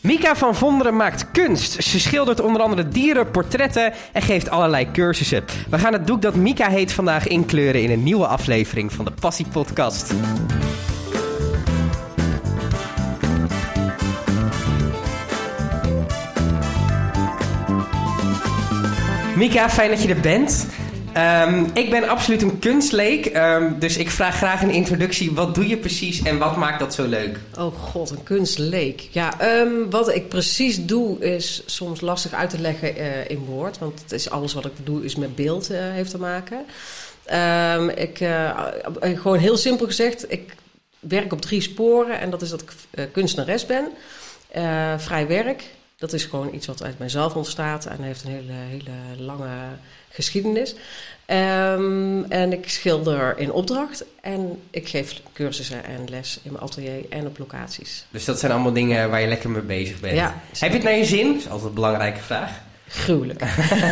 Mika van Vonderen maakt kunst. Ze schildert onder andere dieren, portretten en geeft allerlei cursussen. We gaan het doek dat Mika heet vandaag inkleuren in een nieuwe aflevering van de Passie Podcast. Mika, fijn dat je er bent. Ehm, ik ben absoluut een kunstleek, ehm, dus ik vraag graag een introductie. Wat doe je precies en wat maakt dat zo leuk? Oh god, een kunstleek. Ja, ehm, wat ik precies doe is soms lastig uit te leggen uh, in woord. Want het is alles wat ik doe is met beeld uh, heeft te maken. ik, uh, gewoon heel simpel gezegd, ik werk op drie sporen. En dat is dat ik kunstenares ben. vrij werk, dat is gewoon iets wat uit mijzelf ontstaat en heeft een hele, hele lange geschiedenis. Um, en ik schilder in opdracht en ik geef cursussen en les in mijn atelier en op locaties. Dus dat zijn allemaal dingen waar je lekker mee bezig bent. Ja, Heb je het naar je zin? Dat is altijd een belangrijke vraag. Gruwelijk.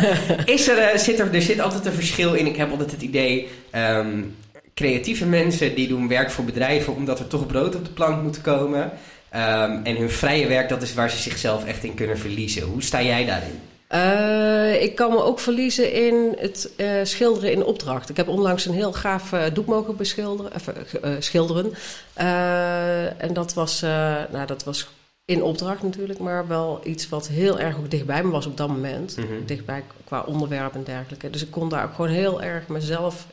is er, uh, zit er, er zit altijd een verschil in. Ik heb altijd het idee, um, creatieve mensen die doen werk voor bedrijven omdat er toch brood op de plank moet komen. Um, en hun vrije werk, dat is waar ze zichzelf echt in kunnen verliezen. Hoe sta jij daarin? Uh, ik kan me ook verliezen in het uh, schilderen in opdracht. Ik heb onlangs een heel gaaf uh, doek mogen beschilderen, schilderen. en dat was, nou, dat was in opdracht natuurlijk, maar wel iets wat heel erg ook dichtbij me was op dat moment. Mm -hmm. Dichtbij qua onderwerp en dergelijke. Dus ik kon daar ook gewoon heel erg mezelf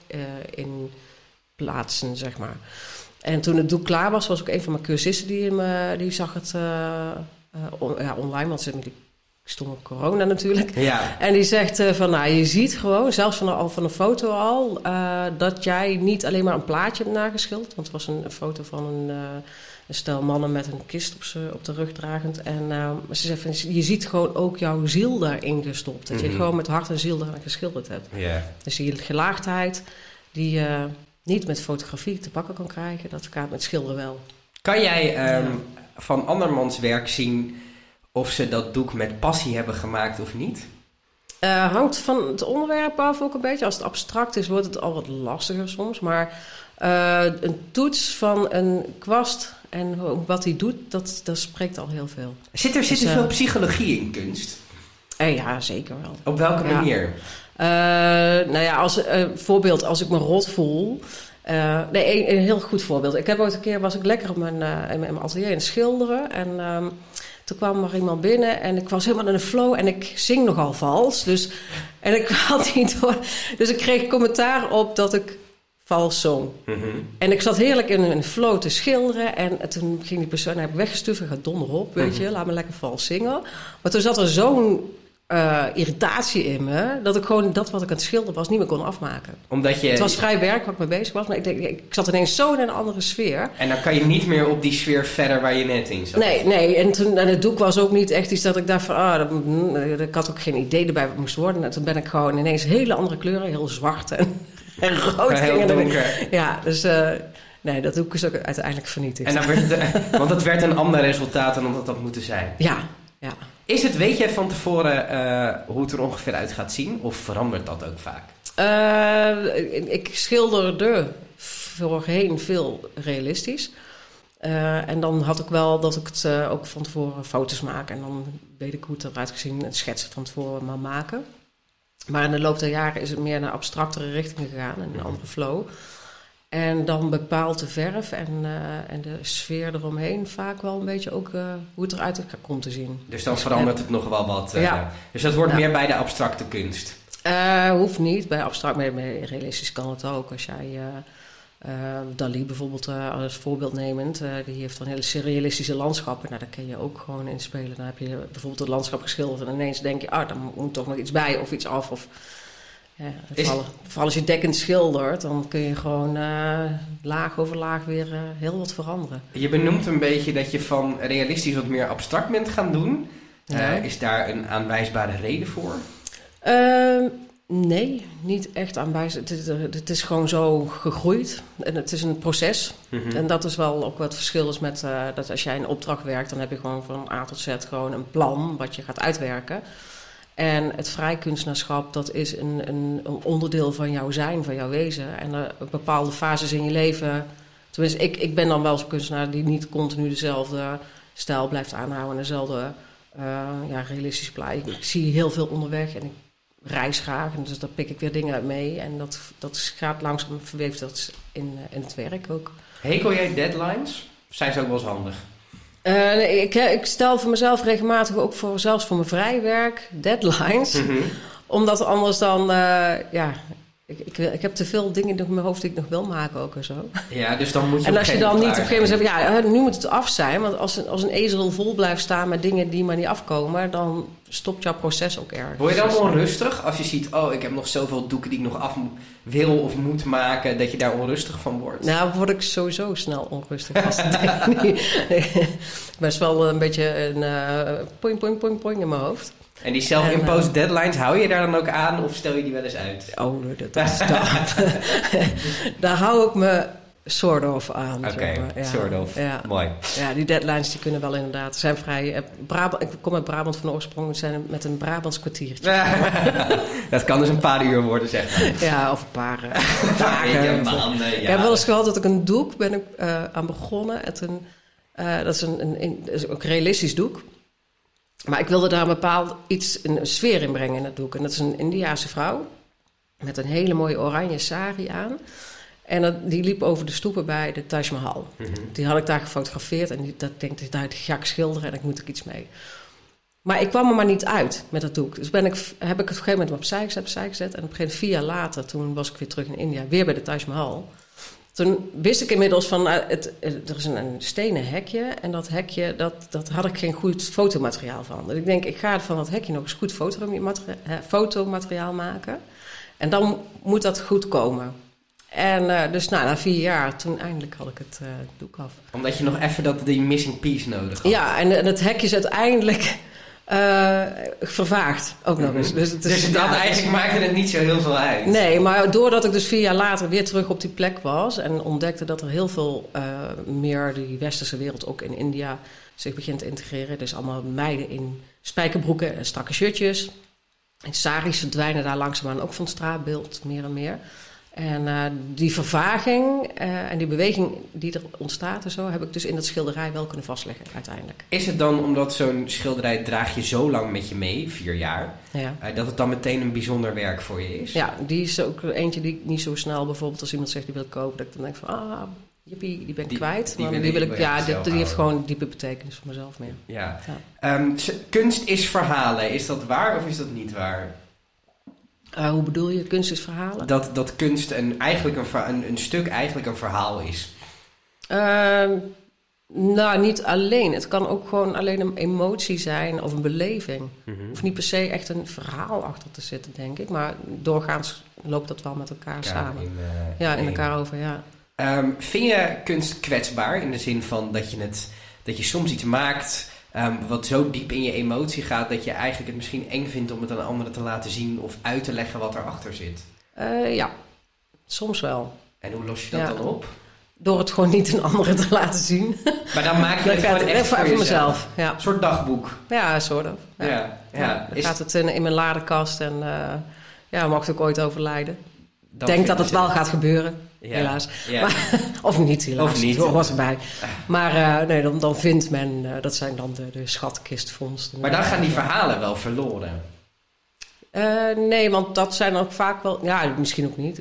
in plaatsen, zeg maar. En toen het doek klaar was, was ook een van mijn cursisten die, me, die zag het on, ja, online, want ze die ik stond op corona natuurlijk. Ja. En die zegt uh, van, nou, je ziet gewoon, zelfs van, al, van een foto al, uh, dat jij niet alleen maar een plaatje hebt nageschilderd. Want het was een, een foto van een, uh, een, stel mannen met een kist op, ze, op de rug dragend. En ze zegt van, je ziet gewoon ook jouw ziel daarin gestopt. Dat mm -hmm. je gewoon met hart en ziel daarin geschilderd hebt. Yeah. Dus die gelaagdheid, die je niet met fotografie te pakken kan krijgen, dat gaat met schilderen wel. Kan jij um, ja. van andermans werk zien of ze dat doek met passie hebben gemaakt of niet? Uh, hangt van het onderwerp af ook een beetje. Als het abstract is, wordt het al wat lastiger soms. Maar uh, een toets van een kwast en wat hij doet, dat, dat spreekt al heel veel. Zit er, zit er dus, veel uh, psychologie in kunst? Uh, ja, zeker wel. Op welke ja. manier? nou ja, als voorbeeld, als ik me rot voel. Uh, nee, een, een, heel goed voorbeeld. Ik heb ooit een keer was ik lekker op mijn, uh, in mijn atelier het schilderen. En um, toen kwam er iemand binnen en ik was helemaal in de flow en ik zing nogal vals. Dus, en ik had niet door. Dus ik kreeg commentaar op dat ik vals zong. Mm -hmm. En ik zat heerlijk in een flow te schilderen. En toen ging die persoon, heb ik weggestuurd en ga donder op, weet je, laat me lekker vals zingen. Maar toen zat er zo'n uh, irritatie in me. Dat ik gewoon dat wat ik aan het schilderen was niet meer kon afmaken. Omdat je... Het was vrij werk waar ik mee bezig was. Maar ik, denk, ik zat ineens zo in een andere sfeer. En dan kan je niet meer op die sfeer verder waar je net in zat. Nee, nee. En, toen, en het doek was ook niet echt iets dat ik dacht van... Ah, dat, ik had ook geen idee erbij wat moest worden. En toen ben ik gewoon ineens hele andere kleuren. Heel zwart en, en rood. Heel donker. Ja, dus... Uh, Nee, dat doek is ook uiteindelijk vernietigd. En dan werd het, want het werd een ander resultaat dan dat dat moeten zijn. Ja, ja. Is het, weet jij van tevoren uh, hoe het er ongeveer uit gaat zien? Of verandert dat ook vaak? Uh, ik schilderde voorheen veel realistisch. Uh, en dan had ik wel dat ik het ook van tevoren foto's maak. En dan weet ik hoe het eruit gezien en schetsen van tevoren maar maken. Maar in de loop der jaren is het meer naar abstractere richting gegaan. En een andere flow. En dan bepaalt de verf en, uh, en de sfeer eromheen vaak wel een beetje ook uh, hoe het eruit komt te zien. Dus dan verandert het nog wel wat. Uh, ja. Dus dat wordt ja. meer bij de abstracte kunst. hoeft niet. Bij abstract, maar realistisch kan het ook. Als jij Dali bijvoorbeeld als voorbeeld nemend, die heeft dan hele surrealistische landschappen. Nou, daar kun je ook gewoon in spelen. Dan heb je bijvoorbeeld het landschap geschilderd en ineens denk je, ah, daar moet toch nog iets bij of iets af. Of, ja, vooral, vooral, als je dekkend schildert, dan kun je gewoon uh, laag over laag weer uh, heel wat veranderen. Je benoemt een beetje dat je van realistisch wat meer abstract bent gaan doen. Ja. Uh, is daar een aanwijsbare reden voor? Ehm, nee, niet echt aanwijsbaar. Het, het, is gewoon zo gegroeid. En het is een proces. Mhm. Mm -hmm. En dat is wel ook wat verschil is met dat als jij in opdracht werkt, dan heb je gewoon van A tot Z gewoon een plan wat je gaat uitwerken. En het vrijkunstenaarschap, dat is een, een, een, onderdeel van jouw zijn, van jouw wezen. En uh, bepaalde fases in je leven... Tenminste, ik, ik ben dan wel zo'n kunstenaar die niet continu dezelfde stijl blijft aanhouden en dezelfde uh, ja, realistische plaat. Ik, zie heel veel onderweg en ik reis graag. En dus daar pik ik weer dingen uit mee. En dat, dat gaat langzaam verweeft dat in, in het werk ook. Hekel jij deadlines? Zijn ze ook wel eens handig? Uh, ik, ik, stel voor mezelf regelmatig ook voor, zelfs voor mijn vrij werk, deadlines. Mm -hmm. Omdat anders dan, ja, ik, ik, ik, heb te veel dingen in mijn hoofd die ik nog wil maken ook en zo. Ja, dus dan moet je En als je dan niet op een gegeven moment zegt, ja, nu moet het af zijn. Want als een, als een ezel vol blijft staan met dingen die maar niet afkomen, dan stopt jouw proces ook ergens. Word je dan onrustig als je ziet, oh, ik heb nog zoveel doeken die ik nog af wil of moet maken, dat je daar onrustig van wordt? Nou, word ik sowieso snel onrustig. Als ik best wel een beetje een uh, poing, poing, poing, poing in mijn hoofd. En die self-imposed deadlines, hou je daar dan ook aan of stel je die wel eens uit? Oh, nee, dat is dat. daar hou ik me soort of aan. Oké, okay, ja. soort of. Ja. Mooi. Ja, die deadlines die kunnen wel inderdaad zijn vrij... Brabant, ik kom uit Brabant van oorsprong, zijn met een Brabants kwartiertje. dat kan dus een paar uur worden, zeg maar. Ja, of een paar dagen. maanden, ja. Ik heb wel eens gehad dat ik een doek ben ik, uh, aan begonnen. En toen, uh, dat is een, een, een, dat is ook een realistisch doek. Maar ik wilde daar een bepaald iets, een sfeer in brengen in het doek. En dat is een Indiaanse vrouw met een hele mooie oranje sari aan. En dat, die liep over de stoepen bij de Taj Mahal. Mm -hmm. Die had ik daar gefotografeerd en die, dat denk ik, daar ga ik schilderen en daar moet ik iets mee. Maar ik kwam er maar niet uit met dat doek. Dus ben ik, heb ik het op een gegeven moment opzij gezet, opzij gezet. En op een gegeven moment, vier jaar later, toen was ik weer terug in India, weer bij de Taj Mahal. Toen wist ik inmiddels van, uh, het, er is een, een, stenen hekje. En dat hekje, dat, dat had ik geen goed fotomateriaal van. Dus ik denk, ik ga van dat hekje nog eens goed fotomateriaal, fotomateriaal maken. En dan moet dat goed komen. En uh, dus nou, na vier jaar, toen eindelijk had ik het uh, doek af. Omdat je nog even dat, die missing piece nodig had. Ja, en, en het hekje is uiteindelijk uh, vervaagd ook nog eens. Dus, het is, dus dat ja, eigenlijk maakte het niet zo heel veel uit? Nee, maar doordat ik dus vier jaar later weer terug op die plek was... en ontdekte dat er heel veel uh, meer die westerse wereld, ook in India... zich begint te integreren. Dus allemaal meiden in spijkerbroeken en strakke shirtjes. En saris verdwijnen daar langzaamaan ook van het straatbeeld, meer en meer... En uh, die vervaging uh, en die beweging die er ontstaat en zo, heb ik dus in dat schilderij wel kunnen vastleggen uiteindelijk. Is het dan omdat zo'n schilderij draag je zo lang met je mee, vier jaar, ja. uh, dat het dan meteen een bijzonder werk voor je is? Ja, die is ook eentje die ik niet zo snel bijvoorbeeld als iemand zegt die wil kopen, dat ik dan denk van ah, jippie, die ben ik die, kwijt. Die, maar wil die, wil ik- ja, die, die heeft gewoon diepe betekenis voor mezelf meer. Ja. Ja. Ehm, kunst is verhalen. Is dat waar of is dat niet waar? Uh, hoe bedoel je, kunst is verhalen? Dat, dat kunst een, eigenlijk een, een, een stuk eigenlijk een verhaal is. Ehm, nou, niet alleen. Het kan ook gewoon alleen een emotie zijn of een beleving. Mhm. hoeft niet per se echt een verhaal achter te zitten, denk ik. Maar doorgaans loopt dat wel met elkaar Ja, samen. in, eh, ja, in elkaar over, ja. Ehm, vind je kunst kwetsbaar in de zin van dat je, het, dat je soms iets maakt ehm, wat zo diep in je emotie gaat dat je eigenlijk het misschien eng vindt om het aan anderen te laten zien of uit te leggen wat erachter zit? Eh, ja, soms wel. En hoe los je dat Ja. dan op? Door het gewoon niet aan anderen te laten zien. Maar dan maak je het gewoon echt voor, mezelf. Ja, Een soort dagboek. ja soort of. Ja, ja. Ja, dan Is- gaat het in, in mijn ladekast en uh, ja, mag het ook ooit overlijden. Ik denk dat het wel gaat gebeuren, Ja. helaas. Ja. Of niet, helaas. Of niet. Hoort erbij. Maar uh, nee, dan, dan vindt men, uh, dat zijn dan de, de schatkistvondsten. Maar dan gaan die verhalen wel verloren. Uh, nee, want dat zijn ook vaak wel... Ja, misschien ook niet.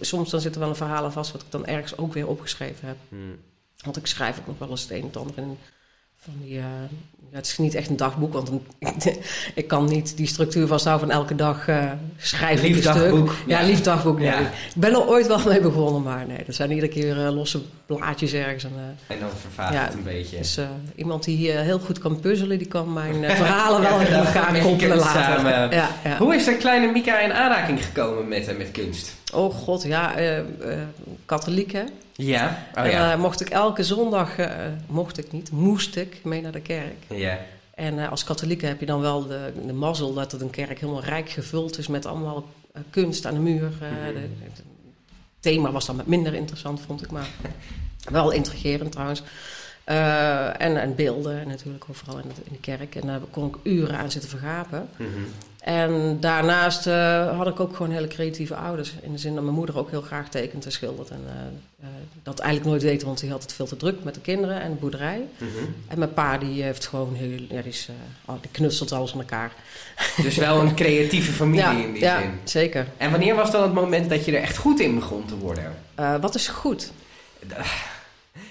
Soms dan zit er wel een verhaal aan vast... wat ik dan ergens ook weer opgeschreven heb. Hmm. Want ik schrijf ook nog wel eens het een en ander in... Van die, uh, ja, het is niet echt een dagboek, want een, ik kan niet die structuur vasthouden van elke dag uh, schrijven. Lief stuk. dagboek. Ja, Ja. lief dagboek. Nee. Ja. Ik ben er ooit wel mee begonnen, maar nee, dat zijn iedere keer uh, losse blaadjes ergens. En, En dan vervaagt Ja, het een beetje. dus iemand die heel goed kan puzzelen, die kan mijn verhalen wel in elkaar koppelen later. samen. Ja, ja. Hoe is de kleine Mika in aanraking gekomen met, eh, met kunst? Oh god, ja, katholiek hè. Ja, oh ja. uh, mocht ik elke zondag, uh, mocht ik niet, moest ik mee naar de kerk. ja. En uh, als katholiek heb je dan wel de, de mazzel dat het een kerk helemaal rijk gevuld is met allemaal kunst aan de muur. Uh, Mhm. de, het thema was dan minder interessant, vond ik, maar wel intrigerend trouwens. Uh, en, en beelden natuurlijk overal in de, in de, kerk. En daar kon ik uren aan zitten vergapen. Mhm. En daarnaast uh, had ik ook gewoon hele creatieve ouders. In de zin dat mijn moeder ook heel graag tekent en schildert. En uh, dat eigenlijk nooit weten, want die had het veel te druk met de kinderen en de boerderij. Mhm. En mijn pa die heeft gewoon heel... Ja, die, is, oh, die knutselt alles aan elkaar. Dus wel een creatieve familie ja, in die ja, zin. zeker. En wanneer was dan het moment dat je er echt goed in begon te worden? wat is goed?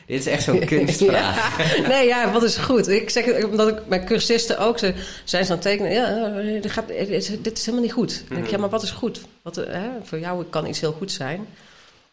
Dit is echt zo'n kunstvraag. ja. Nee, ja, wat is goed? Ik zeg het omdat ik mijn cursisten ook ze, zijn ze aan het tekenen. Ja, dit, gaat, dit is helemaal niet goed. Denk ik, Mhm. ja, maar wat is goed? Wat, hè, voor jou kan iets heel goed zijn.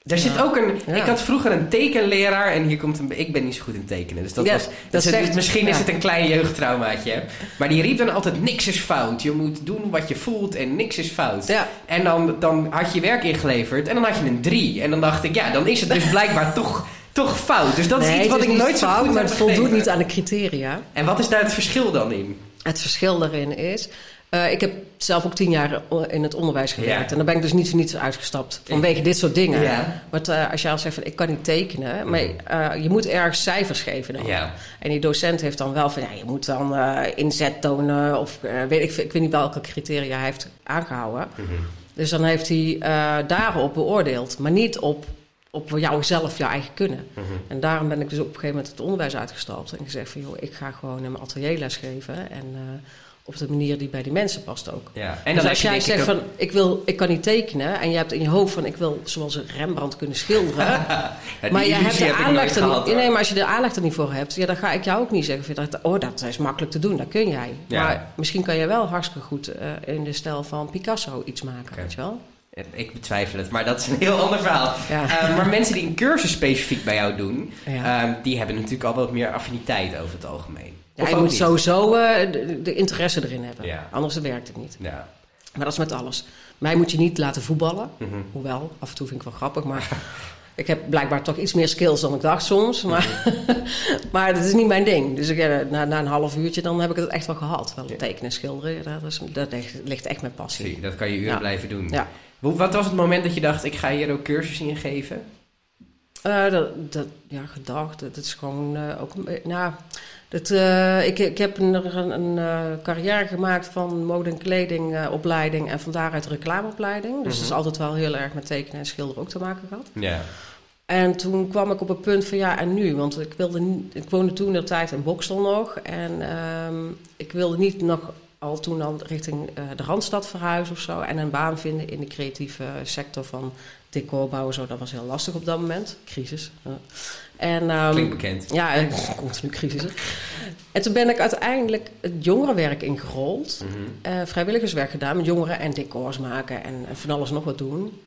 Er zit ook een. Ja. Ik had vroeger een tekenleraar en hier komt een. Ik ben niet zo goed in tekenen. Dus dat Ja, was. dat het- zegt- misschien is het een klein jeugdtraumaatje. Maar die riep dan altijd: niks is fout. Je moet doen wat je voelt en niks is fout. Ja, En dan, dan had je werk ingeleverd en dan had je een 3. En dan dacht ik: ja, dan is het dus blijkbaar toch, toch fout. Dus dat is iets wat is ik nooit zo fout, goed maar het voldoet niet aan de criteria. En wat is daar het verschil dan in? Het verschil daarin is... eh, ik heb zelf ook tien jaar in het onderwijs gewerkt. Ja. En daar ben ik dus niet voor niets uitgestapt. Vanwege dit soort dingen. Ja. Want eh, als je al zegt van ik kan niet tekenen. Maar eh, je moet ergens cijfers geven dan. Ja. En die docent heeft dan wel van ja, je moet dan inzet tonen. Of weet ik, ik weet niet welke criteria hij heeft aangehouden. Mhm. Dus dan heeft hij daarop beoordeeld. Maar niet op, op jouzelf, je eigen kunnen. Mhm. En daarom ben ik dus op een gegeven moment het onderwijs uitgestapt. En gezegd van joh, ik ga gewoon in mijn atelier lesgeven. En eh, op de manier die bij die mensen past ook. Ja. En En dan dus als jij ik zegt ook- van ik, wil, ik kan niet tekenen. En je hebt in je hoofd van ik wil zoals Rembrandt kunnen schilderen. Ja, maar je hebt de heb ik aanleg er niet, nee, maar als je de aanleg er niet voor hebt, ja, dan ga ik jou ook niet zeggen. van dat, oh, dat is makkelijk te doen, dat kun jij. Ja. Maar misschien kan je wel hartstikke goed eh, in de stijl van Picasso iets maken, weet je wel? Ik betwijfel het, maar dat is een heel ander verhaal. Ja. Eh, maar mensen die een cursus specifiek bij jou doen, Ja. eh, die hebben natuurlijk al wat meer affiniteit over het algemeen. Ja, Of je ook moet niet? sowieso eh, de, de interesse erin hebben. Ja. Anders werkt het niet. Ja. Maar dat is met alles. Mij moet je niet laten voetballen. Mhm. Hoewel, af en toe vind ik wel grappig. Maar ik heb blijkbaar toch iets meer skills dan ik dacht soms. Maar, maar dat is niet mijn ding. Dus ik, ja, na, na een half uurtje dan heb ik het echt wel gehad. Wel tekenen en schilderen, dat, is, dat ligt, echt mijn passie. Zie, dat kan je uren blijven doen. Ja. Wat was het moment dat je dacht, ik ga hier ook cursussen in geven? Eh, dat, dat, ja, gedacht. Dat is gewoon eh, ook. Nou, dat, eh, ik, ik heb een, een, carrière gemaakt van mode- en kledingopleiding... en van daaruit reclameopleiding. Dus Mhm. dat is altijd wel heel erg met tekenen en schilderen ook te maken gehad. Ja. En toen kwam ik op het punt van ja, en nu? Want ik, wilde, ik woonde toen de tijd in Bokstel nog. En ehm, ik wilde niet nog al toen dan richting eh, de Randstad verhuizen of zo. En een baan vinden in de creatieve sector van decorbouwen. Zo, dat was heel lastig op dat moment. Crisis. En, ehm, Klinkt bekend. ja, eh, continu crisis. En toen ben ik uiteindelijk het jongerenwerk ingerold. Mhm. eh, vrijwilligerswerk gedaan met jongeren en decors maken en, en van alles nog wat doen.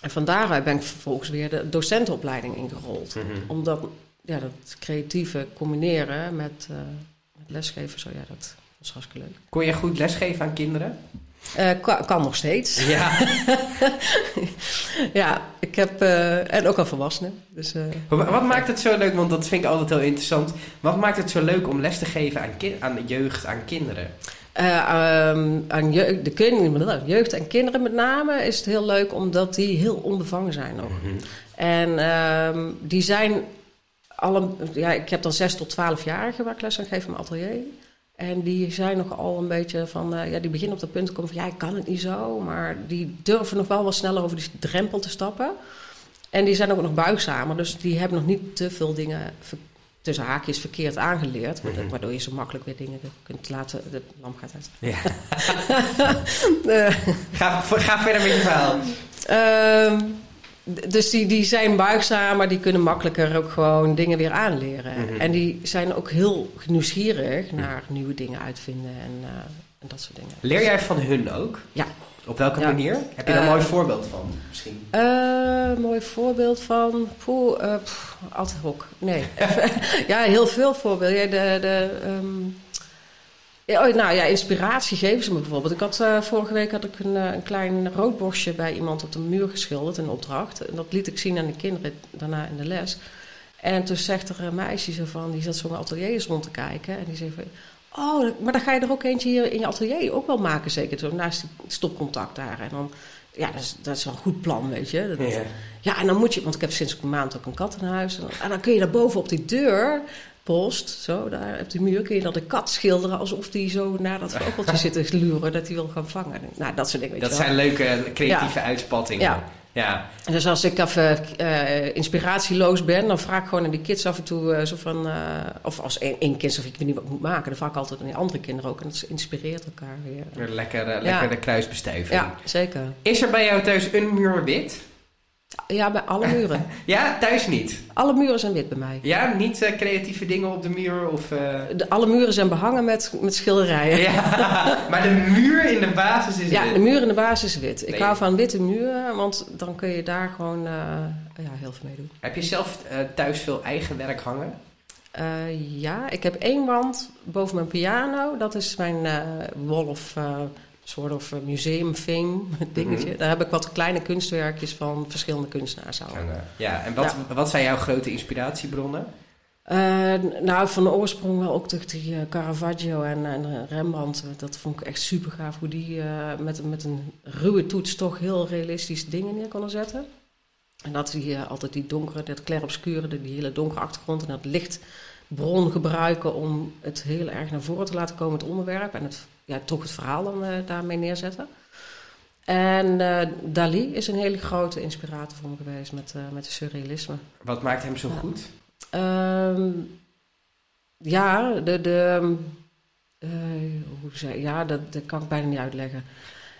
En van daaruit ben ik vervolgens weer de docentenopleiding ingerold. Mhm. Omdat ja, dat creatieve combineren met, met lesgeven, zo, ja, dat was hartstikke leuk. Kon je goed lesgeven aan kinderen? Eh, kan, kan nog steeds. Ja. ja, ik heb... eh, en ook aan volwassenen. Dus, eh, Wat wat maakt het zo leuk? Want dat vind ik altijd heel interessant. Wat maakt het zo leuk om les te geven aan, ki- aan de jeugd, aan kinderen? Eh, ehm, aan jeugd, de jeugd en kinderen met name is het heel leuk omdat die heel onbevangen zijn nog. Mhm. En ehm, die zijn alle, ja, ik heb dan 6 tot 12-jarigen waar ik les aan geef in mijn atelier. En die zijn nog al een beetje van, eh, ja, die beginnen op dat punt te komen van, ja, ik kan het niet zo. Maar die durven nog wel wat sneller over die drempel te stappen. En die zijn ook nog buigzamer, dus die hebben nog niet te veel dingen tussen haakjes verkeerd aangeleerd. Mhm. Waardoor je zo makkelijk weer dingen kunt laten. De lamp gaat uit. Ja. Eh, Ga, ga verder met je verhaal. Ehm, dus die, die zijn buigzamer, die kunnen makkelijker ook gewoon dingen weer aanleren. Mhm. En die zijn ook heel nieuwsgierig naar nieuwe dingen uitvinden en, eh, en dat soort dingen. Leer jij van hun ook? Ja. Op welke Ja. manier? Heb je daar een Eh, mooi voorbeeld van misschien? Eh, mooi voorbeeld van. Poeh, eh, ad hoc. Nee. ja, heel veel voorbeelden. Ja, de, de, ehm, oh, nou ja, inspiratie geven ze me bijvoorbeeld. Ik had, eh, vorige week had ik een, eh, een klein roodborstje bij iemand op de muur geschilderd, een opdracht. En dat liet ik zien aan de kinderen daarna in de les. En toen zegt er een meisje zo van, die zat zo mijn atelier eens rond te kijken. En die zei van, oh, maar dan ga je er ook eentje hier in je atelier ook wel maken zeker. Zo naast die stopcontact daar. En dan, ja, dat is, dat is wel een goed plan, weet je. Dat, Ja. ja, en dan moet je, want ik heb sinds een maand ook een kat in huis. En dan, en dan kun je daar boven op die deur, post, zo, daar op die muur kun je dan de kat schilderen alsof die zo naar dat vogeltje zit te luren, dat hij wil gaan vangen. Nou, dat soort dingen. Dat zijn leuke creatieve uitspattingen. Ja. Ja. Dus als ik even uh, inspiratieloos ben, dan vraag ik gewoon aan die kids af en toe uh, zo van... Uh, of als één kind of ik weet niet wat ik moet maken, dan vraag ik altijd aan die andere kinderen ook. En dat inspireert elkaar weer. Lekker, lekker ja. de kruisbestuiving. Ja, zeker. Is er bij jou thuis een muur wit? Ja, bij alle muren. ja, thuis niet? Alle muren zijn wit bij mij. Ja, niet uh, creatieve dingen op de muur? Of, uh... de, alle muren zijn behangen met, met schilderijen. ja, maar de muur in de basis is ja, wit? Ja, de muur in de basis is wit. Ik hou van witte muren, want dan kun je daar gewoon uh, ja, heel veel mee doen. Heb je zelf thuis veel eigen werk hangen? ja, ik heb één wand boven mijn piano. Dat is mijn wall of soort of museum thing dingetje. Mm -hmm. Daar heb ik wat kleine kunstwerkjes van verschillende kunstenaars aan. Ja, en wat, ja. wat zijn jouw grote inspiratiebronnen? Uh, nou, van de oorsprong wel ook toch die uh, Caravaggio en, en, Rembrandt. Dat vond ik echt super gaaf. Hoe die uh, met, met een ruwe toets toch heel realistische dingen neer konden zetten. En dat die altijd die donkere, dat clair-obscure, die hele donkere achtergrond en dat lichtbron gebruiken om het heel erg naar voren te laten komen, het onderwerp. En het ja, toch het verhaal dan uh, daarmee neerzetten. En uh, Dali is een hele grote inspirator voor me geweest met, uh, met het surrealisme. Wat maakt hem zo ja. goed? Um, ja, de, de, hoe zei, ja dat, dat kan ik bijna niet uitleggen.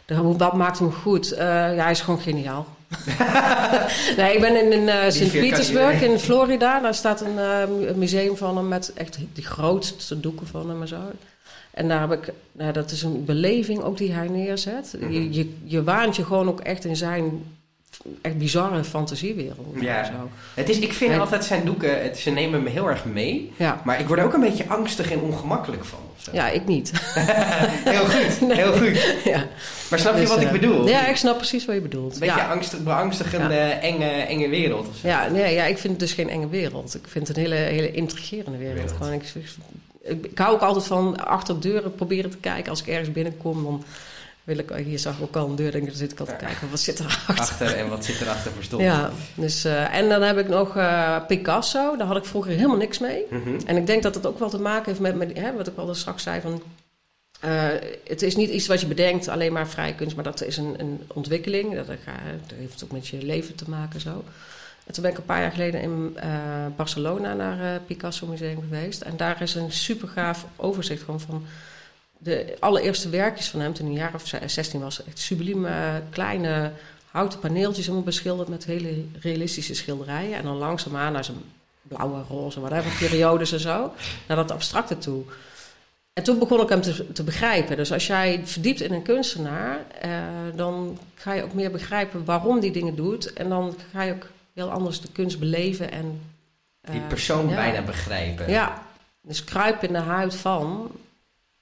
De, wat maakt hem goed? ja, hij is gewoon geniaal. nee, ik ben in, in Sint-Petersburg in Florida. Daar staat een, museum van hem met echt die grootste doeken van hem en zo. En daar heb ik, nou, dat is een beleving ook die hij neerzet. Mhm. je, je, je waant je gewoon ook echt in zijn echt bizarre fantasiewereld. Ja. Zo. Het is, ik vind en, altijd zijn doeken, het, ze nemen me heel erg mee. Ja. Maar ik word er ook een beetje angstig en ongemakkelijk van. Ja, ik niet. heel goed, nee. heel goed. Ja. Maar snap je Dus, wat ik uh, bedoel? Ja, ik snap precies wat je bedoelt. Een beetje ja. angstig, beangstigende, enge, enge wereld. Ja, nee, ja, ik vind het dus geen enge wereld. Ik vind het een hele, hele intrigerende wereld. Wereld. Gewoon, ik, ik, ik hou ook altijd van achter deuren proberen te kijken. Als ik ergens binnenkom, dan wil ik... Hier zag ik ook al een deur, denk ik, dan zit ik al te kijken. Wat zit er achter? En wat zit erachter verstopt? Ja, dus, uh, en dan heb ik nog uh, Picasso. Daar had ik vroeger helemaal niks mee. Mm -hmm. En ik denk dat het ook wel te maken heeft met, met hè, wat ik al straks zei... Van, uh, het is niet iets wat je bedenkt, alleen maar vrije kunst... maar dat is een, een ontwikkeling. Dat, dat heeft ook met je leven te maken zo. En toen ben ik een paar jaar geleden in uh, Barcelona naar het Picasso Museum geweest. En daar is een super gaaf overzicht van, van de allereerste werkjes van hem. Toen hij een jaar of 16 was. Echt sublieme kleine houten paneeltjes, allemaal beschilderd met hele realistische schilderijen. En dan langzaamaan naar zijn blauwe, roze, whatever, periodes en zo. Naar dat abstracte toe. En toen begon ik hem te, te begrijpen. Dus als jij verdiept in een kunstenaar, dan ga je ook meer begrijpen waarom die dingen doet. En dan ga je ook heel anders de kunst beleven en... Uh, die persoon ja. bijna begrijpen. Ja, dus kruip in de huid van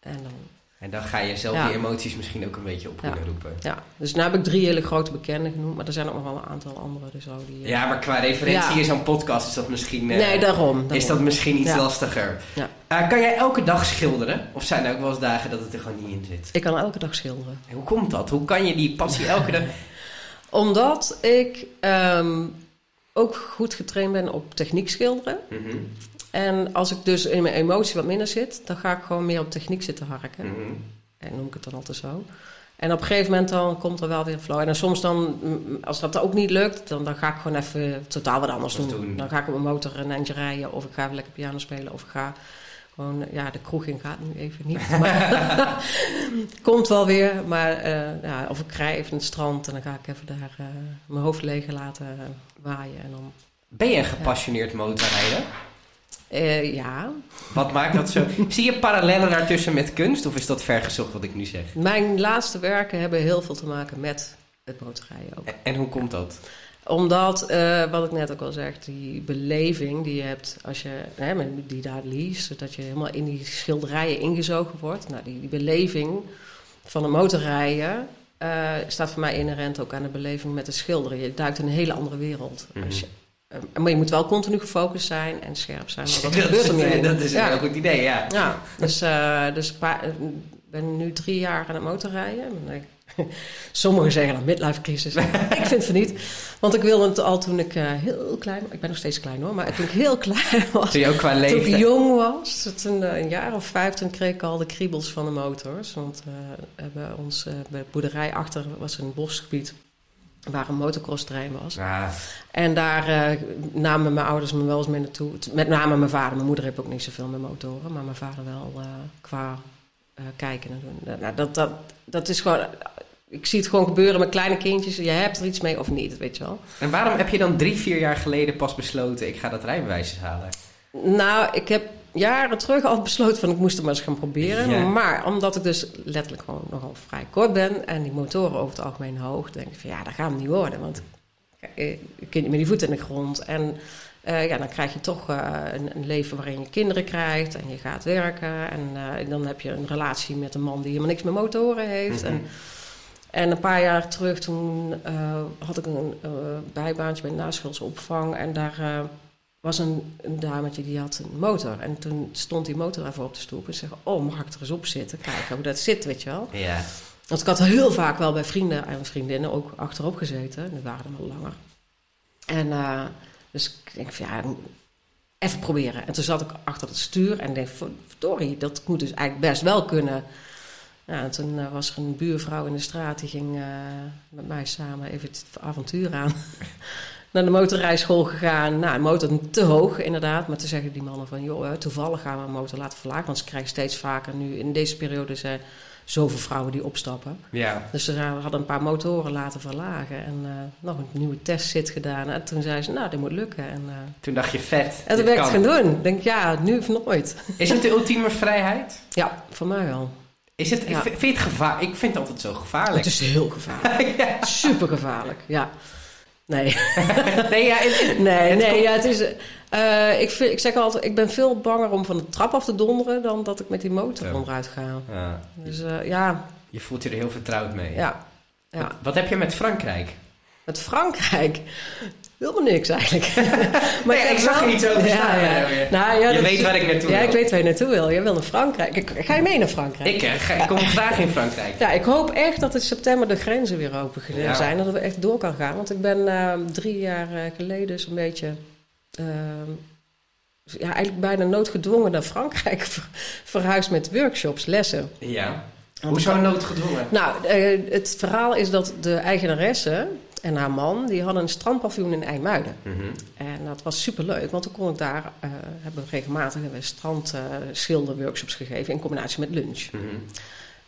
en dan... En dan ga je zelf ja. die emoties misschien ook een beetje op kunnen ja. roepen. Ja, dus nu heb ik drie hele grote bekenden genoemd, maar er zijn ook nog wel een aantal andere. Dus ook die, ja, maar qua referentie in zo'n podcast is dat misschien... Uh, nee, daarom, daarom, Is dat misschien iets lastiger. Uh, kan jij elke dag schilderen? Of zijn er ook wel eens dagen dat het er gewoon niet in zit? Ik kan elke dag schilderen. En hoe komt dat? Hoe kan je die passie elke dag... Omdat ik... Um, ook goed getraind ben op techniek schilderen. Mm -hmm. En als ik dus in mijn emotie wat minder zit, dan ga ik gewoon meer op techniek zitten harken. Mm -hmm. En noem ik het dan altijd zo. En op een gegeven moment dan komt er wel weer flow. En dan soms dan, als dat ook niet lukt, dan, dan ga ik gewoon even totaal wat anders doen. doen. Dan ga ik op mijn motor een eindje rijden, of ik ga lekker piano spelen, of ik ga gewoon, ja, de kroeg in gaat nu even niet. Maar komt wel weer. Maar uh, ja, of ik rij even het strand en dan ga ik even daar uh, mijn hoofd leeg laten waaien. En dan, ben je een gepassioneerd motorrijder? Ja. Wat maakt dat zo? Zie je parallellen daartussen met kunst of is dat vergezocht wat ik nu zeg? Mijn laatste werken hebben heel veel te maken met het motorrijden ook. En, en hoe komt dat? Omdat, uh, wat ik net ook al zeg, die beleving die je hebt als je hè, die daar liest, dat je helemaal in die schilderijen ingezogen wordt. Nou, die, die beleving van het motorrijden uh, staat voor mij inherent ook aan de beleving met het schilderen. Je duikt in een hele andere wereld. Mm -hmm. als je, uh, maar je moet wel continu gefocust zijn en scherp zijn. Dat, gebeurt er. Dat is een heel goed idee, ja. ja dus, uh, dus ik ben nu drie jaar aan het motorrijden. Sommigen zeggen dan midlife crisis. ik vind het niet. Want ik wilde het al toen ik uh, heel klein... Ik ben nog steeds klein hoor, maar toen ik heel klein was... Toen je ook qua Toen ik jong was, toen, uh, een jaar of vijf, toen kreeg ik al de kriebels van de motors. Want uh, bij ons, bij de boerderij achter was een bosgebied waar een motocrossterrein was. Ah. En daar namen mijn ouders me wel eens mee naartoe. Met name mijn vader. Mijn moeder heeft ook niet zoveel met motoren, maar mijn vader wel qua kijken en doen. Nou, dat, dat, dat is gewoon ik zie het gewoon gebeuren met kleine kindjes. Je hebt er iets mee of niet, weet je wel. En waarom heb je dan drie, vier jaar geleden pas besloten... ik ga dat rijbewijs halen? Nou, ik heb jaren terug al besloten van ik moest het maar eens gaan proberen. Ja. Maar omdat ik dus letterlijk gewoon nogal vrij kort ben... en die motoren over het algemeen hoog... denk ik van ja, dat gaat hem niet worden. Want je kunt niet met die voeten in de grond. En uh, ja, dan krijg je toch uh, een, een, leven waarin je kinderen krijgt... en je gaat werken. En uh, dan heb je een relatie met een man die helemaal niks met motoren heeft... Mhm. en, en een paar jaar terug, toen uh, had ik een uh, bijbaantje bij een naschoolse opvang. En daar uh, was een, een dametje die had een motor. En toen stond die motor even op de stoep en zei... Oh, mag ik er eens op zitten? Kijken hoe dat zit, weet je wel. Ja. Want ik had heel vaak wel bij vrienden en vriendinnen ook achterop gezeten. Die waren er wel langer. En dus ik denk van ja, even proberen. En toen zat ik achter het stuur en dacht... Verdorie, dat moet dus eigenlijk best wel kunnen... Ja, en toen uh, was er een buurvrouw in de straat die ging uh, met mij samen even het avontuur aan. Naar de motorrijschool gegaan. Nou, de motor te hoog inderdaad. Maar toen zeggen die mannen van, joh, toevallig gaan we een motor laten verlagen. Want ze krijgen steeds vaker nu, in deze periode zijn zoveel vrouwen die opstappen. Ja. Dus ze hadden een paar motoren laten verlagen. En uh, nog een nieuwe testzit gedaan. En toen zei ze, nou, dit moet lukken. En, toen dacht je, vet. En toen ben ik het gaan doen. Ik denk, ja, nu of nooit. Is het de ultieme vrijheid? Ja, voor mij wel. Is het, Ja. Vind het gevaar? Ik vind het altijd zo gevaarlijk. Het is heel gevaarlijk. ja. Super gevaarlijk, ja. Nee. Nee, ja, het- Nee, het nee, komt- ja, het is... eh, ik, vind, ik zeg altijd, ik ben veel banger om van de trap af te donderen... dan dat ik met die motor Ja. onderuit ga. Ja, Dus eh, ja, je voelt je er heel vertrouwd mee. ja, ja. Wat, wat heb je met Frankrijk? Met Frankrijk... Helemaal niks eigenlijk. maar Nee, ik zag er iets over Ja, ja. eh, Nou, ja, je dat- weet waar ik naartoe Ja, wil. ik weet waar je naartoe wil. Je wil naar Frankrijk. Ik, ga je mee naar Frankrijk? Ik, eh, ga, ik kom graag in Frankrijk. Ja, ik hoop echt dat in september de grenzen weer open zijn. Dat we echt door kan gaan. Want ik ben eh, drie jaar geleden zo'n beetje... eh, ja, eigenlijk bijna noodgedwongen naar Frankrijk ver- verhuisd met workshops, lessen. Ja. Hoezo noodgedwongen? Nou, het verhaal is dat de eigenaresse en haar man... die hadden een strandpaviljoen in IJmuiden. Mhm. En dat was superleuk, want toen kon ik daar... eh, hebben we regelmatig strandschilderworkshops gegeven... in combinatie met lunch. Mhm.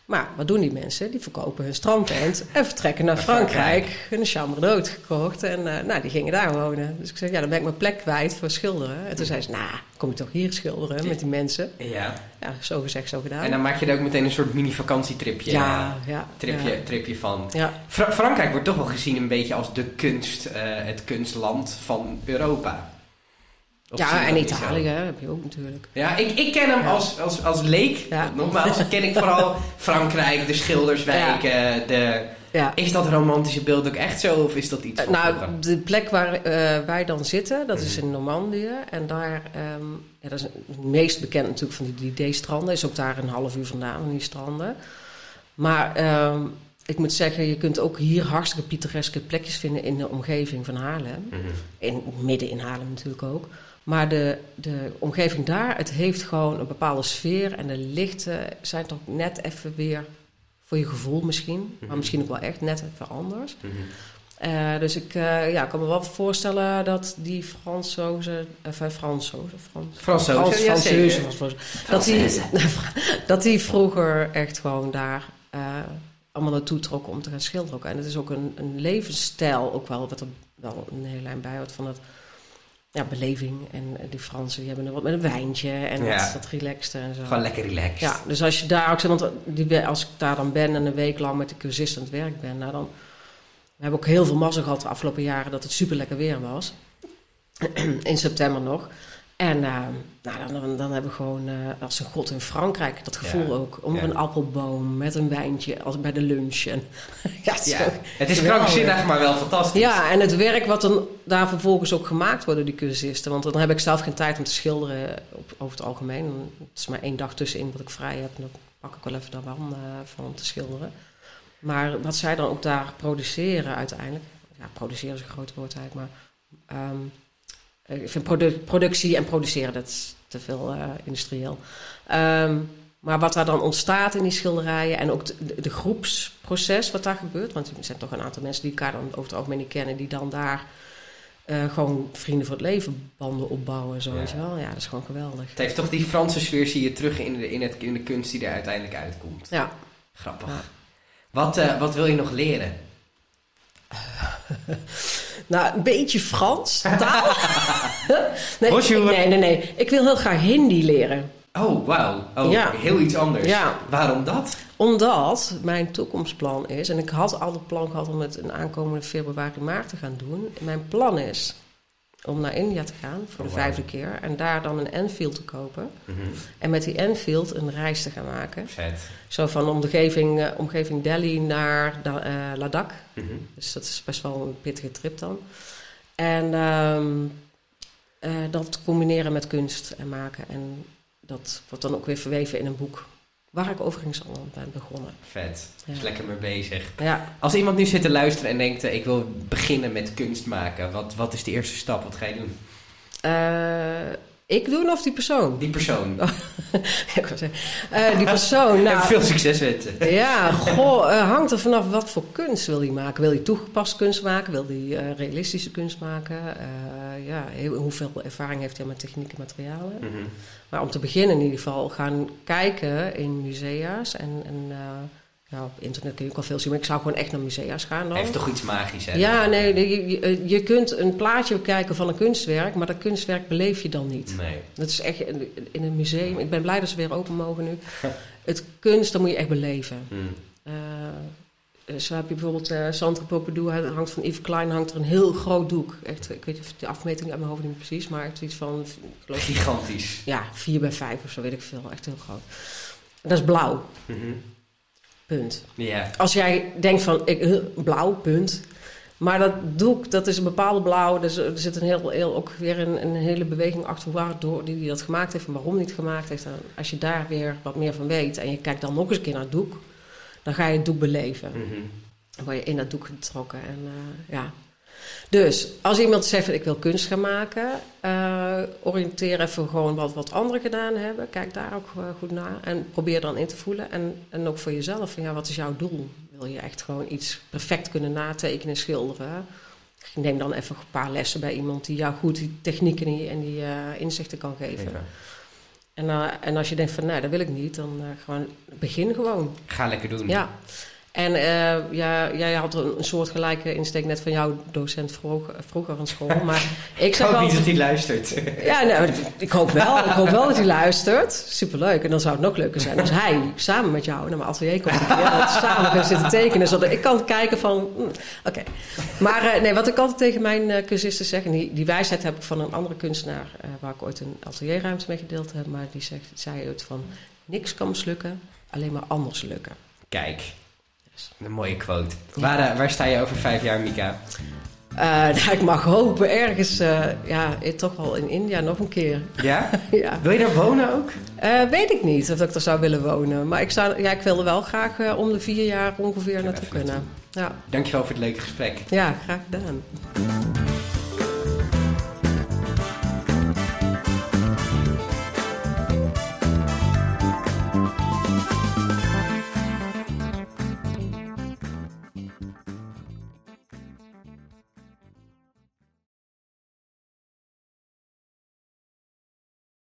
Maar wat doen die mensen? Die verkopen hun strandtent en vertrekken naar Frankrijk. Een chambre d'hôte gekocht en eh, nou, die gingen daar wonen. Dus ik zei, ja, dan ben ik mijn plek kwijt voor schilderen. En toen zei ze, nou, kom je toch hier schilderen met die mensen? Ja. Ja, zo gezegd, zo gedaan. En dan maak je er ook meteen een soort mini-vakantietripje ja, ja. tripje, ja. tripje van. Ja, Fra- Frankrijk wordt toch wel gezien een beetje als de kunst, eh, het kunstland van Europa. Ja en? Italië hè, heb je ook natuurlijk. Ja, ik, ik ken hem Ja. als, als, als leek. Ja. Nogmaals, ken ik vooral Frankrijk, de schilderswijken. De, Ja. is dat romantische beeld ook echt zo? Of is dat iets van Nou, de plek waar eh, wij dan zitten, dat Mhm. is in Normandië. En daar, ehm, ja, dat is het meest bekend natuurlijk van die D-stranden. Is ook daar een half uur vandaan, van die stranden. Maar ehm, ik moet zeggen, je kunt ook hier hartstikke pittoreske plekjes vinden in de omgeving van Haarlem. Mhm. In, midden in Haarlem natuurlijk ook. Maar de, de omgeving daar, het heeft gewoon een bepaalde sfeer. En de lichten zijn toch net even weer, voor je gevoel misschien, maar Mhm. misschien ook wel echt net even anders. Mhm. Eh, dus ik eh, ja, kan me wel voorstellen dat die Fransozen, enfin Fransozen, Frans, Fransozen, Frans, ja. Frans- dat die, dat die vroeger echt gewoon daar eh, allemaal naartoe trokken om te gaan schilderen. ook. En het is ook een, een levensstijl, ook wel, wat er wel een hele lijn bij hoort van dat ja, beleving. En die Fransen die hebben er wat met een wijntje en Ja. dat, dat relaxte en zo. Gewoon lekker relaxed. Ja, dus als je daar ook zit, want die, als ik daar dan ben en een week lang met de cursist aan het werk ben, nou dan. We hebben ook heel veel mazzel gehad de afgelopen jaren dat het super lekker weer was. in september nog. En eh, nou, dan, dan, hebben we gewoon eh, als een god in Frankrijk dat gevoel Ja. ook. Onder Ja. een appelboom met een wijntje als bij de lunch. En, ja, het is Ja, het is krankzinnig, maar wel fantastisch. ja, en het werk wat dan daar vervolgens ook gemaakt wordt door die cursisten. Want dan heb ik zelf geen tijd om te schilderen op, over het algemeen. Het is maar één dag tussenin wat ik vrij heb. En dan pak ik wel even daar wel eh, van om te schilderen. Maar wat zij dan ook daar produceren uiteindelijk... Ja, produceren is een groot woord eigenlijk, maar... ehm, ik vind produ- productie en produceren, dat is te veel eh, industrieel. Ehm, maar wat daar dan ontstaat in die schilderijen... en ook de, groepsproces wat daar gebeurt... want er zijn toch een aantal mensen die elkaar dan over het algemeen niet kennen... die dan daar eh, gewoon vrienden voor het leven banden opbouwen en zo, Ja. wel. Ja, dat is gewoon geweldig. Het heeft toch die Franse sfeer zie je terug in de, in het, in de kunst die er uiteindelijk uitkomt. Ja. Grappig. Ja. Wat, eh, wat wil je nog leren? Nou, een beetje Frans, taal. nee, Bonjour. nee, nee, nee. Ik wil heel graag Hindi leren. Oh, wauw. Oh, Ja. heel iets anders. Ja. Waarom dat? Omdat mijn toekomstplan is, en ik had al het plan gehad om het in aankomende februari, maart te gaan doen. Mijn plan is om naar India te gaan voor de Oh, vijfde keer en daar dan een Enfield te kopen. Mhm. En met die Enfield een reis te gaan maken. Zo van omgeving, eh, omgeving Delhi naar da- eh, Ladakh. Mhm. Dus dat is best wel een pittige trip dan. En ehm, eh, dat combineren met kunst en maken. En dat wordt dan ook weer verweven in een boek. Waar ik overigens al aan ben begonnen. Vet. Ja. Is lekker mee bezig. Ja, Als iemand nu zit te luisteren en denkt, eh, ik wil beginnen met kunst maken. Wat, wat is de eerste stap? Wat ga je doen? eh, ik doen of die persoon? Die persoon. Ik wou zeggen, eh, die persoon, En nou... veel succes wensen. Ja, goh, eh, hangt er vanaf wat voor kunst wil hij maken. Wil hij toegepast kunst maken? Wil hij eh, realistische kunst maken? Eh, ja, heel- hoeveel ervaring heeft hij met techniek en materialen? Mhm. Maar om te beginnen in ieder geval gaan kijken in musea's. En, en eh, ja, op internet kun je ook al veel zien. Maar ik zou gewoon echt naar musea's gaan dan. Heeft toch iets magisch, hè? Ja, nee, je, je, je kunt een plaatje kijken van een kunstwerk. Maar dat kunstwerk beleef je dan niet. Nee. Dat is echt in, een museum. Ik ben blij dat ze weer open mogen nu. Het kunst, dat moet je echt beleven. Hm. Eh, zo heb je bijvoorbeeld eh Sandra Pompidou, hij hangt van Yves Klein hangt er een heel groot doek. Echt, ik weet de afmeting uit mijn hoofd niet precies, maar echt iets van, Gigantisch. ja, 4 bij 5 of zo, weet ik veel. Echt heel groot. Dat is blauw, Mhm. Punt. Ja. Als jij denkt van, ik, blauw, punt. Maar dat doek, dat is een bepaalde blauw. Dus er zit een heel, heel, ook weer een, een hele beweging achter waardoor die, die dat gemaakt heeft en waarom hij het gemaakt heeft. En als je daar weer wat meer van weet en je kijkt dan nog eens een keer naar het doek, dan ga je het doek beleven. Mhm. Dan word je in dat doek getrokken. En, eh, ja. Dus als iemand zegt van ik wil kunst gaan maken, eh, oriënteer even gewoon wat, wat anderen gedaan hebben. Kijk daar ook eh, goed naar en probeer dan in te voelen. En, en ook voor jezelf, van, ja, wat is jouw doel? Wil je echt gewoon iets perfect kunnen natekenen, schilderen? Neem dan even een paar lessen bij iemand die jou goed die technieken en die, en die eh, inzichten kan geven. Even. En, eh, en als je denkt van nee, dat wil ik niet, dan gewoon begin gewoon. Ga lekker doen. Ja. En eh, ja, jij had een, een soort gelijke insteek net van jouw docent vroeger, vroeger aan school. Maar ik hoop niet dat hij luistert. Ja, nou, ik hoop wel. Ik hoop wel dat hij luistert. Superleuk. En dan zou het nog leuker zijn als hij samen met jou naar mijn atelier komt. Ja, dat samen gaan zitten tekenen. Zodat ik kan kijken van... hm, Oké. Maar eh, nee, wat ik altijd tegen mijn eh, cursisten zeg... En die, die wijsheid heb ik van een andere kunstenaar... eh, waar ik ooit een atelierruimte mee gedeeld heb. Maar die zegt, zei het van... Niks kan mislukken, alleen maar anders lukken. Kijk. Een mooie quote. Waar, eh, waar sta je over vijf jaar, Mika? Eh, nou, ik mag hopen ergens... eh, ja, toch wel in India nog een keer. Ja? ja. Wil je daar wonen ook? Eh, weet ik niet of ik er zou willen wonen. Maar ik, zou, ja, ik wil er wel graag om de vier jaar ongeveer naartoe kunnen. Ja. Dankjewel voor het leuke gesprek. ja, graag gedaan.